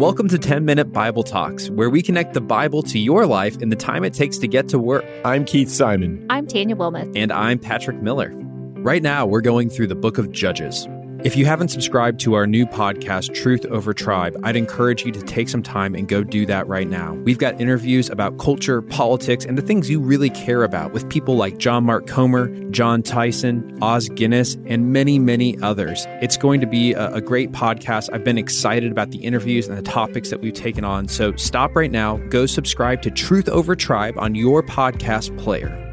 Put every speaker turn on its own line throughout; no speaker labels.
Welcome to 10 Minute Bible Talks, where we connect the Bible to your life in the time it takes to get to work.
I'm Keith Simon.
I'm Tanya Wilmoth.
And I'm Patrick Miller. Right now, we're going through the book of Judges. If you haven't subscribed to our new podcast, Truth Over Tribe, I'd encourage you to take some time and go do that right now. We've got interviews about culture, politics, and the things you really care about with people like John Mark Comer, Jon Tyson, Os Guinness, and many, many others. It's going to be a, a great podcast. I've been excited about the interviews and the topics that we've taken on. So stop right now, go subscribe to Truth Over Tribe on your podcast player.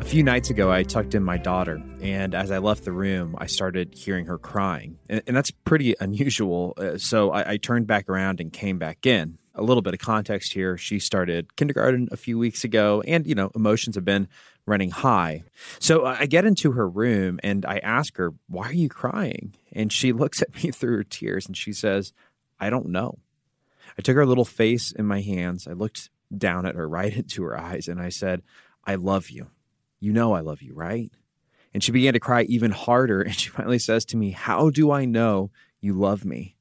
A few nights ago, I tucked in my daughter, and as I left the room, I started hearing her crying. And, and that's pretty unusual. Uh, so I, I turned back around and came back in. A little bit of context here. She started kindergarten a few weeks ago, and, you know, emotions have been running high. So I get into her room and I ask her, Why are you crying? And she looks at me through her tears and she says, I don't know. I took her little face in my hands. I looked down at her right into her eyes and I said, I love you. You know I love you, right? And she began to cry even harder. And she finally says to me, How do I know you love me?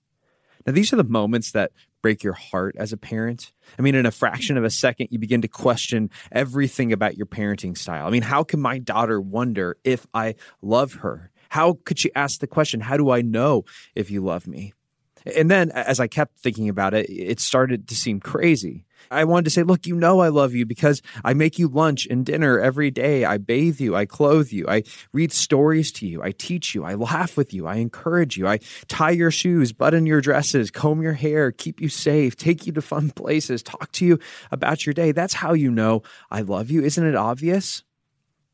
Now, these are the moments that break your heart as a parent. I mean, in a fraction of a second, you begin to question everything about your parenting style. I mean, how can my daughter wonder if I love her? How could she ask the question, How do I know if you love me? And then as I kept thinking about it, it started to seem crazy. I wanted to say, look, you know I love you because I make you lunch and dinner every day. I bathe you. I clothe you. I read stories to you. I teach you. I laugh with you. I encourage you. I tie your shoes, button your dresses, comb your hair, keep you safe, take you to fun places, talk to you about your day. That's how you know I love you. Isn't it obvious?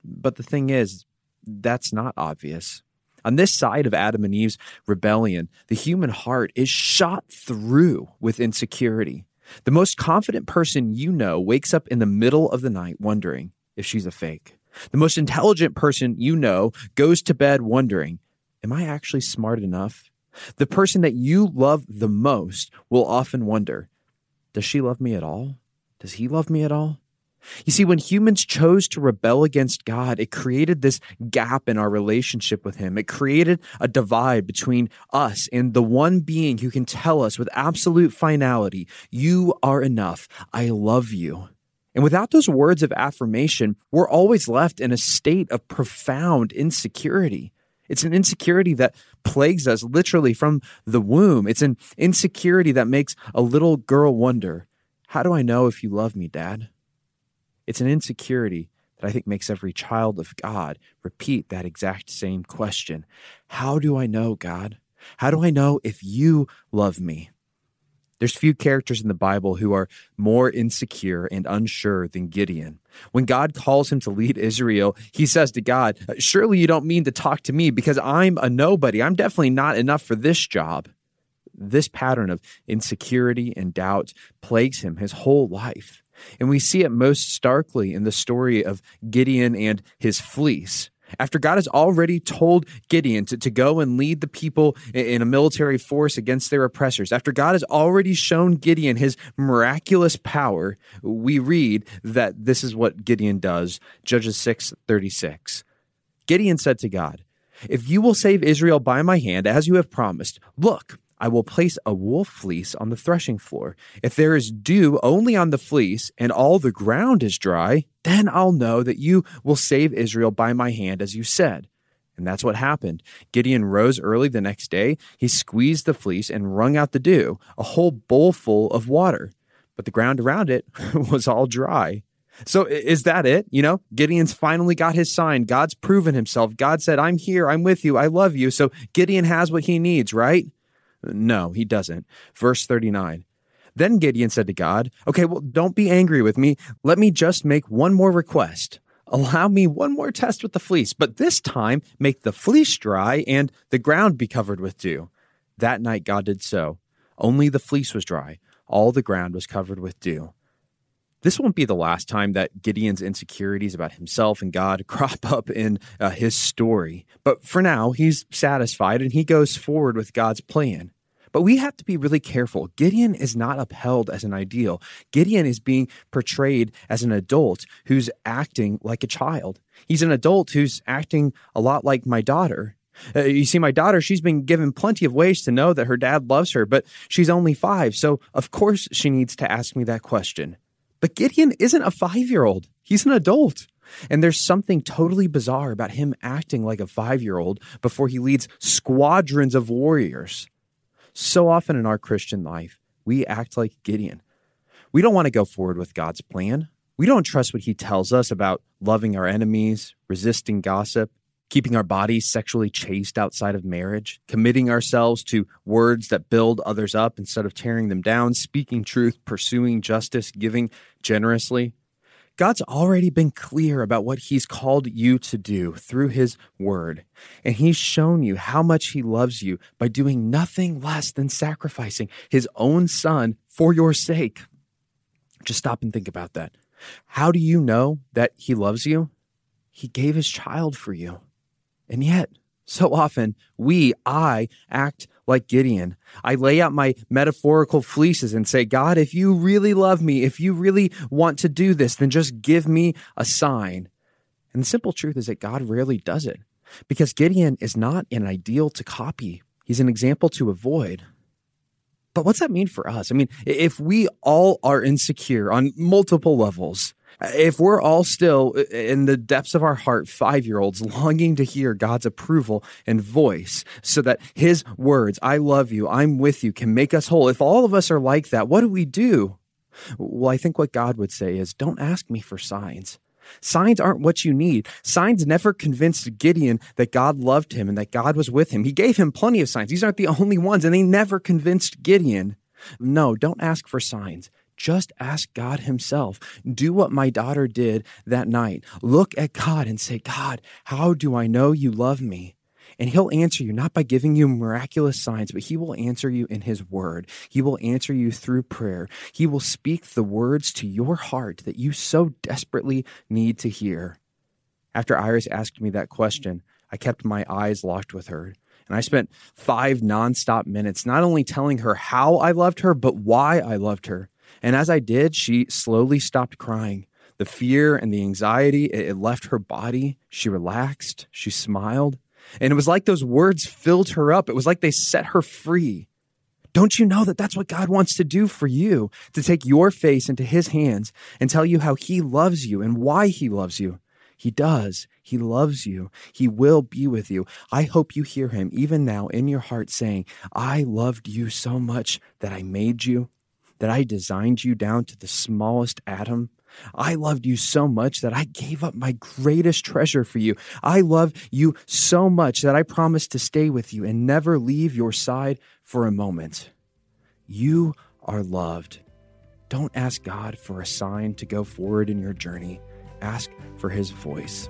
But the thing is, that's not obvious. On this side of Adam and Eve's rebellion, the human heart is shot through with insecurity. The most confident person you know wakes up in the middle of the night wondering if she's a fake. The most intelligent person you know goes to bed wondering, Am I actually smart enough? The person that you love the most will often wonder, Does she love me at all? Does he love me at all? You see, when humans chose to rebel against God, it created this gap in our relationship with Him. It created a divide between us and the one being who can tell us with absolute finality, You are enough. I love you. And without those words of affirmation, we're always left in a state of profound insecurity. It's an insecurity that plagues us literally from the womb. It's an insecurity that makes a little girl wonder, How do I know if you love me, Dad? It's an insecurity that I think makes every child of God repeat that exact same question How do I know, God? How do I know if you love me? There's few characters in the Bible who are more insecure and unsure than Gideon. When God calls him to lead Israel, he says to God, Surely you don't mean to talk to me because I'm a nobody. I'm definitely not enough for this job. This pattern of insecurity and doubt plagues him his whole life. And we see it most starkly in the story of Gideon and his fleece. After God has already told Gideon to, to go and lead the people in a military force against their oppressors, after God has already shown Gideon his miraculous power, we read that this is what Gideon does. Judges 6 36. Gideon said to God, If you will save Israel by my hand, as you have promised, look, I will place a wool fleece on the threshing floor. If there is dew only on the fleece and all the ground is dry, then I'll know that you will save Israel by my hand, as you said. And that's what happened. Gideon rose early the next day. He squeezed the fleece and wrung out the dew, a whole bowlful of water. But the ground around it was all dry. So is that it? You know, Gideon's finally got his sign. God's proven himself. God said, I'm here. I'm with you. I love you. So Gideon has what he needs, right? No, he doesn't. Verse 39. Then Gideon said to God, Okay, well, don't be angry with me. Let me just make one more request. Allow me one more test with the fleece, but this time make the fleece dry and the ground be covered with dew. That night God did so. Only the fleece was dry, all the ground was covered with dew. This won't be the last time that Gideon's insecurities about himself and God crop up in uh, his story. But for now, he's satisfied and he goes forward with God's plan. But we have to be really careful. Gideon is not upheld as an ideal. Gideon is being portrayed as an adult who's acting like a child. He's an adult who's acting a lot like my daughter. Uh, you see, my daughter, she's been given plenty of ways to know that her dad loves her, but she's only five, so of course she needs to ask me that question. But Gideon isn't a five year old, he's an adult. And there's something totally bizarre about him acting like a five year old before he leads squadrons of warriors. So often in our Christian life, we act like Gideon. We don't want to go forward with God's plan. We don't trust what he tells us about loving our enemies, resisting gossip, keeping our bodies sexually chaste outside of marriage, committing ourselves to words that build others up instead of tearing them down, speaking truth, pursuing justice, giving generously. God's already been clear about what He's called you to do through His Word. And He's shown you how much He loves you by doing nothing less than sacrificing His own Son for your sake. Just stop and think about that. How do you know that He loves you? He gave His child for you. And yet, so often, we, I, act like Gideon. I lay out my metaphorical fleeces and say, God, if you really love me, if you really want to do this, then just give me a sign. And the simple truth is that God rarely does it because Gideon is not an ideal to copy, he's an example to avoid. But what's that mean for us? I mean, if we all are insecure on multiple levels, if we're all still uh, in the depths of our heart, five year olds longing to hear God's approval and voice so that his words, I love you, I'm with you, can make us whole, if all of us are like that, what do we do? Well, I think what God would say is don't ask me for signs. Signs aren't what you need. Signs never convinced Gideon that God loved him and that God was with him. He gave him plenty of signs. These aren't the only ones, and they never convinced Gideon. No, don't ask for signs. Just ask God Himself. Do what my daughter did that night. Look at God and say, God, how do I know you love me? And he'll answer you not by giving you miraculous signs, but he will answer you in his word. He will answer you through prayer. He will speak the words to your heart that you so desperately need to hear. After Iris asked me that question, I kept my eyes locked with her. And I spent five nonstop minutes not only telling her how I loved her, but why I loved her. And as I did, she slowly stopped crying. The fear and the anxiety, it left her body. She relaxed. She smiled. And it was like those words filled her up. It was like they set her free. Don't you know that that's what God wants to do for you? To take your face into his hands and tell you how he loves you and why he loves you. He does. He loves you. He will be with you. I hope you hear him even now in your heart saying, I loved you so much that I made you that I designed you down to the smallest atom. I loved you so much that I gave up my greatest treasure for you. I love you so much that I promised to stay with you and never leave your side for a moment. You are loved. Don't ask God for a sign to go forward in your journey. Ask for his voice.